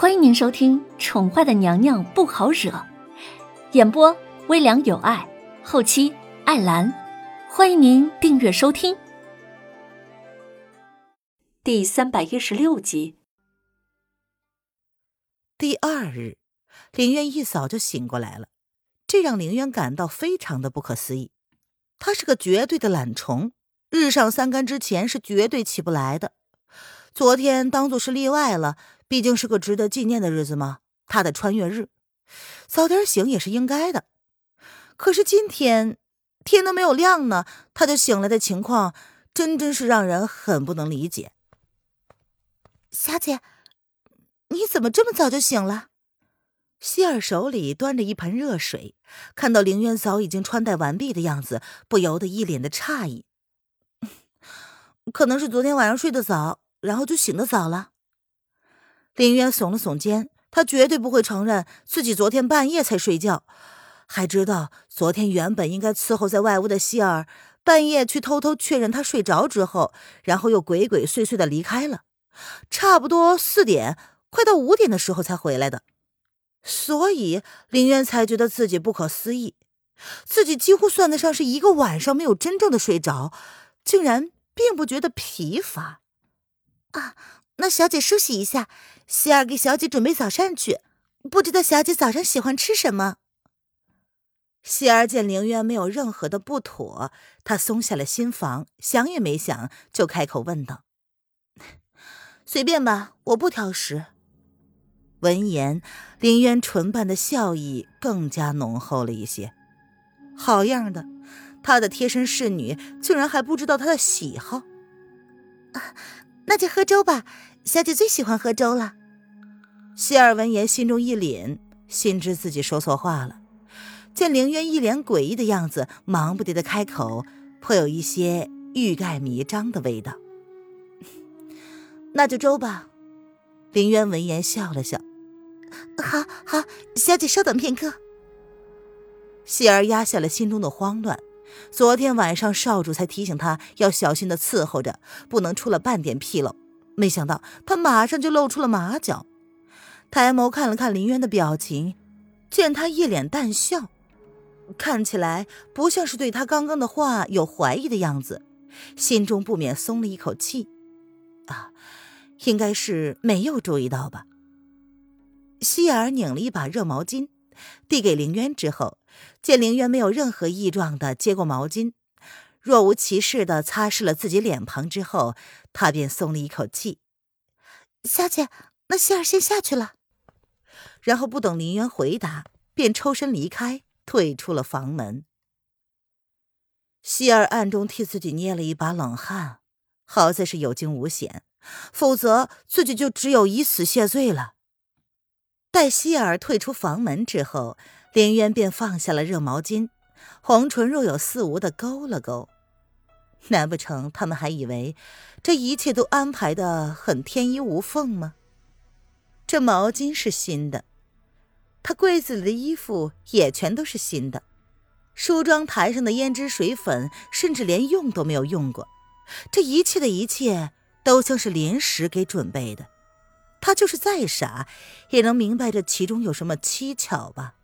欢迎您收听《宠坏的娘娘不好惹》，演播微凉有爱，后期艾兰。欢迎您订阅收听。第三百一十六集。第二日，林渊一早就醒过来了，这让林渊感到非常的不可思议。他是个绝对的懒虫，日上三竿之前是绝对起不来的。昨天当做是例外了。毕竟是个值得纪念的日子嘛，他的穿越日，早点醒也是应该的。可是今天天都没有亮呢，他就醒来的情况，真真是让人很不能理解。小姐，你怎么这么早就醒了？希尔手里端着一盆热水，看到凌渊早已经穿戴完毕的样子，不由得一脸的诧异。可能是昨天晚上睡得早，然后就醒得早了。林渊耸了耸肩，他绝对不会承认自己昨天半夜才睡觉，还知道昨天原本应该伺候在外屋的希尔，半夜去偷偷确认他睡着之后，然后又鬼鬼祟祟的离开了，差不多四点，快到五点的时候才回来的，所以林渊才觉得自己不可思议，自己几乎算得上是一个晚上没有真正的睡着，竟然并不觉得疲乏，啊。那小姐梳洗一下，希儿给小姐准备早膳去。不知道小姐早上喜欢吃什么？希儿见凌渊没有任何的不妥，她松下了心防，想也没想就开口问道：“随便吧，我不挑食。”闻言，凌渊唇瓣的笑意更加浓厚了一些。好样的，他的贴身侍女竟然还不知道他的喜好。那就喝粥吧。小姐最喜欢喝粥了。希尔闻言，心中一凛，心知自己说错话了。见凌渊一脸诡异的样子，忙不迭的开口，颇有一些欲盖弥彰的味道。那就粥吧。凌渊闻言笑了笑：“好，好，小姐稍等片刻。”希儿压下了心中的慌乱。昨天晚上少主才提醒他要小心的伺候着，不能出了半点纰漏。没想到他马上就露出了马脚，抬眸看了看林渊的表情，见他一脸淡笑，看起来不像是对他刚刚的话有怀疑的样子，心中不免松了一口气。啊，应该是没有注意到吧？希尔拧了一把热毛巾，递给林渊之后，见林渊没有任何异状的接过毛巾。若无其事的擦拭了自己脸庞之后，他便松了一口气。小姐，那希儿先下去了。然后不等林渊回答，便抽身离开，退出了房门。希儿暗中替自己捏了一把冷汗，好在是有惊无险，否则自己就只有以死谢罪了。待希儿退出房门之后，林渊便放下了热毛巾。红唇若有似无的勾了勾，难不成他们还以为这一切都安排的很天衣无缝吗？这毛巾是新的，他柜子里的衣服也全都是新的，梳妆台上的胭脂水粉甚至连用都没有用过，这一切的一切都像是临时给准备的。他就是再傻，也能明白这其中有什么蹊跷吧。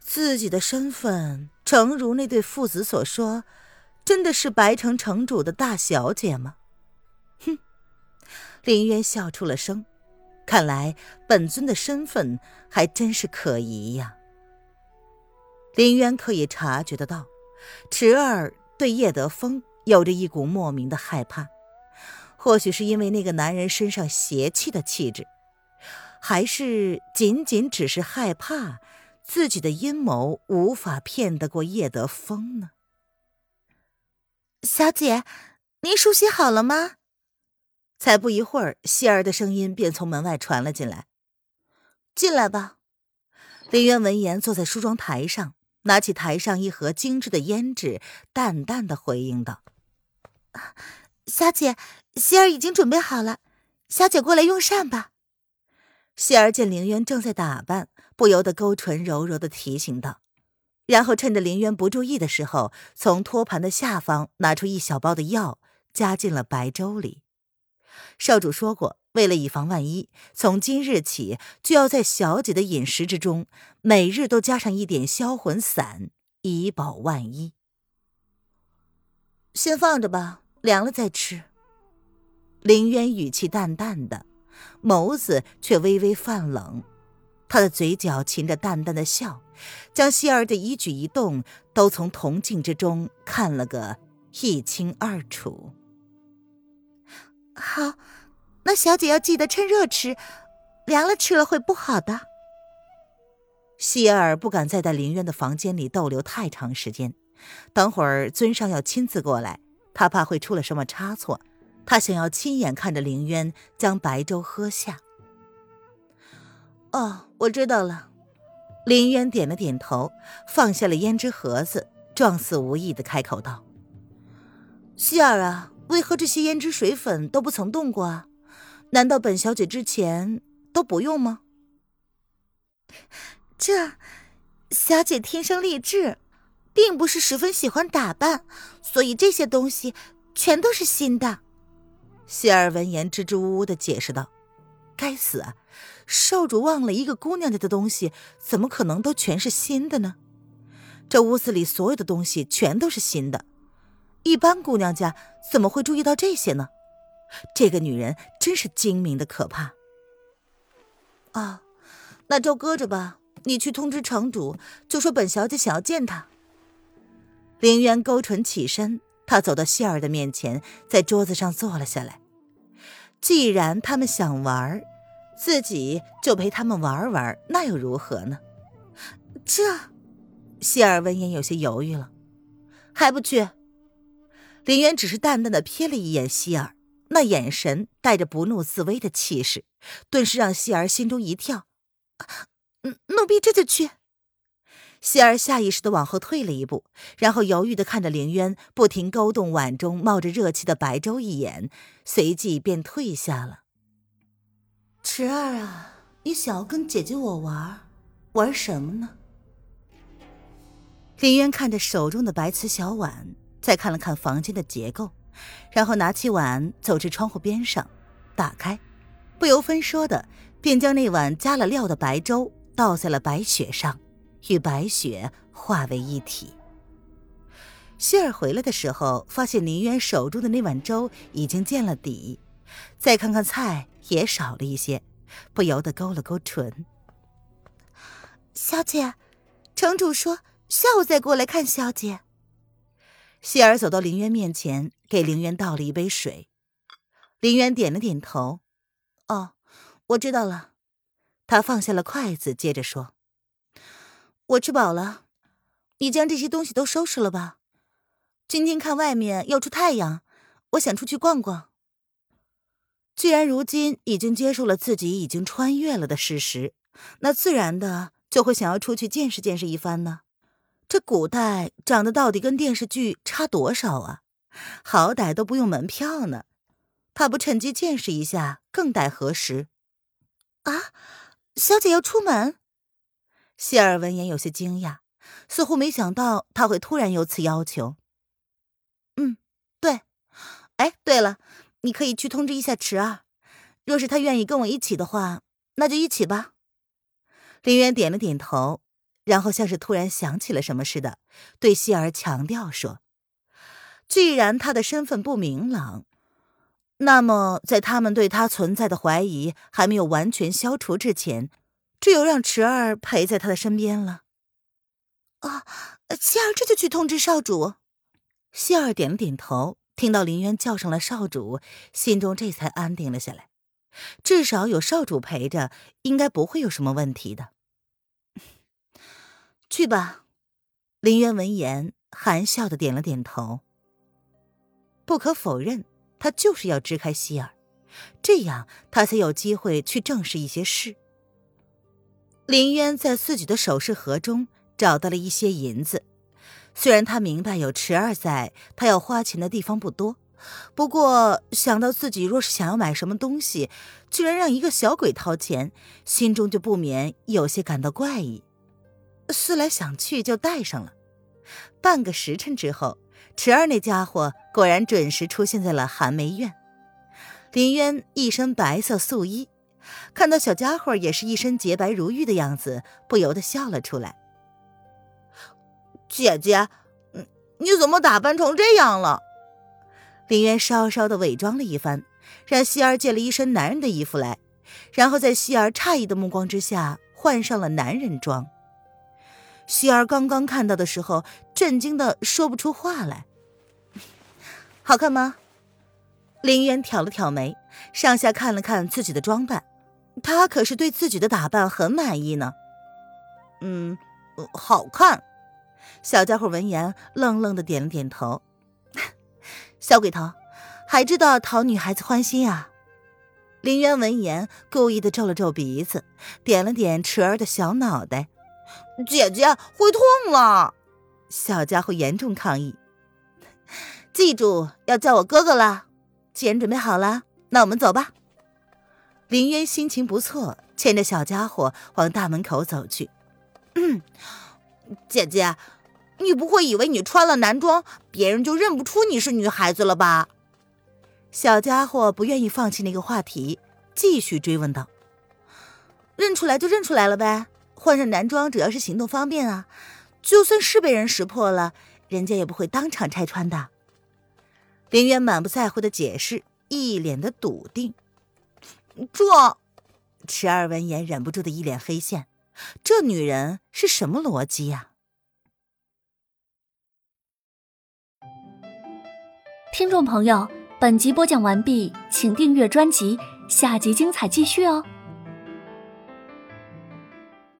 自己的身份，诚如那对父子所说，真的是白城城主的大小姐吗？哼，林渊笑出了声。看来本尊的身份还真是可疑呀。林渊可以察觉得到，池儿对叶德风有着一股莫名的害怕，或许是因为那个男人身上邪气的气质，还是仅仅只是害怕。自己的阴谋无法骗得过叶德风呢。小姐，您梳洗好了吗？才不一会儿，希儿的声音便从门外传了进来。进来吧。林渊闻言，坐在梳妆台上，拿起台上一盒精致的胭脂，淡淡的回应道：“小姐，希儿已经准备好了，小姐过来用膳吧。”希儿见凌渊正在打扮。不由得勾唇柔柔的提醒道，然后趁着林渊不注意的时候，从托盘的下方拿出一小包的药，加进了白粥里。少主说过，为了以防万一，从今日起就要在小姐的饮食之中，每日都加上一点销魂散，以保万一。先放着吧，凉了再吃。林渊语气淡淡的，眸子却微微泛冷，他的嘴角噙着淡淡的笑，将希儿的一举一动都从铜镜之中看了个一清二楚。好，那小姐要记得趁热吃，凉了吃了会不好的。希儿不敢再在林渊的房间里逗留太长时间，等会儿尊上要亲自过来，他怕会出了什么差错。他想要亲眼看着凌渊将白粥喝下。哦，我知道了。林渊点了点头，放下了胭脂盒子，状似无意的开口道：“希儿啊，为何这些胭脂水粉都不曾动过啊？难道本小姐之前都不用吗？”这，小姐天生丽质，并不是十分喜欢打扮，所以这些东西全都是新的。希儿闻言，支支吾吾的解释道：“该死啊，少主忘了一个姑娘家的东西，怎么可能都全是新的呢？这屋子里所有的东西全都是新的，一般姑娘家怎么会注意到这些呢？这个女人真是精明的可怕。”啊，那就搁着吧。你去通知城主，就说本小姐想要见他。凌渊勾唇起身。他走到谢儿的面前，在桌子上坐了下来。既然他们想玩，自己就陪他们玩玩，那又如何呢？这，希儿闻言有些犹豫了，还不去？林渊只是淡淡的瞥了一眼希儿，那眼神带着不怒自威的气势，顿时让希儿心中一跳。奴婢这就去。希儿下意识的往后退了一步，然后犹豫的看着凌渊不停勾动碗中冒着热气的白粥一眼，随即便退下了。池儿啊，你想要跟姐姐我玩，玩什么呢？凌渊看着手中的白瓷小碗，再看了看房间的结构，然后拿起碗走至窗户边上，打开，不由分说的便将那碗加了料的白粥倒在了白雪上。与白雪化为一体。希儿回来的时候，发现林渊手中的那碗粥已经见了底，再看看菜也少了一些，不由得勾了勾唇。小姐，城主说下午再过来看小姐。希儿走到林渊面前，给林渊倒了一杯水。林渊点了点头：“哦，我知道了。”他放下了筷子，接着说。我吃饱了，你将这些东西都收拾了吧。今天看外面要出太阳，我想出去逛逛。既然如今已经接受了自己已经穿越了的事实，那自然的就会想要出去见识见识一番呢。这古代长得到底跟电视剧差多少啊？好歹都不用门票呢，他不趁机见识一下，更待何时？啊，小姐要出门。谢尔闻言有些惊讶，似乎没想到他会突然有此要求。嗯，对。哎，对了，你可以去通知一下池儿，若是他愿意跟我一起的话，那就一起吧。林渊点了点头，然后像是突然想起了什么似的，对希儿强调说：“既然他的身份不明朗，那么在他们对他存在的怀疑还没有完全消除之前。”只有让池儿陪在他的身边了。啊，希儿这就去通知少主。希儿点了点头，听到林渊叫上了少主，心中这才安定了下来。至少有少主陪着，应该不会有什么问题的。去吧。林渊闻言，含笑的点了点头。不可否认，他就是要支开希儿，这样他才有机会去正视一些事。林渊在自己的首饰盒中找到了一些银子，虽然他明白有池儿在，他要花钱的地方不多，不过想到自己若是想要买什么东西，居然让一个小鬼掏钱，心中就不免有些感到怪异。思来想去，就带上了。半个时辰之后，池儿那家伙果然准时出现在了寒梅院。林渊一身白色素衣，看到小家伙也是一身洁白如玉的样子，不由得笑了出来。姐姐，嗯，你怎么打扮成这样了？林渊稍稍的伪装了一番，让希儿借了一身男人的衣服来，然后在希儿诧异的目光之下换上了男人装。希儿刚刚看到的时候，震惊的说不出话来。好看吗？林渊挑了挑眉，上下看了看自己的装扮，他可是对自己的打扮很满意呢。嗯，好看。小家伙闻言，愣愣的点了点头。小鬼头，还知道讨女孩子欢心啊！林渊闻言，故意的皱了皱鼻子，点了点池儿的小脑袋。姐姐会痛了。小家伙严重抗议。记住要叫我哥哥了。既然准备好了，那我们走吧。林渊心情不错，牵着小家伙往大门口走去。嗯，姐姐，你不会以为你穿了男装，别人就认不出你是女孩子了吧？小家伙不愿意放弃那个话题，继续追问道：“认出来就认出来了呗，换上男装主要是行动方便啊。就算是被人识破了，人家也不会当场拆穿的。”林渊满不在乎的解释，一脸的笃定。这，池儿闻言忍不住的一脸黑线，这女人是什么逻辑呀？听众朋友，本集播讲完毕，请订阅专辑，下集精彩继续哦。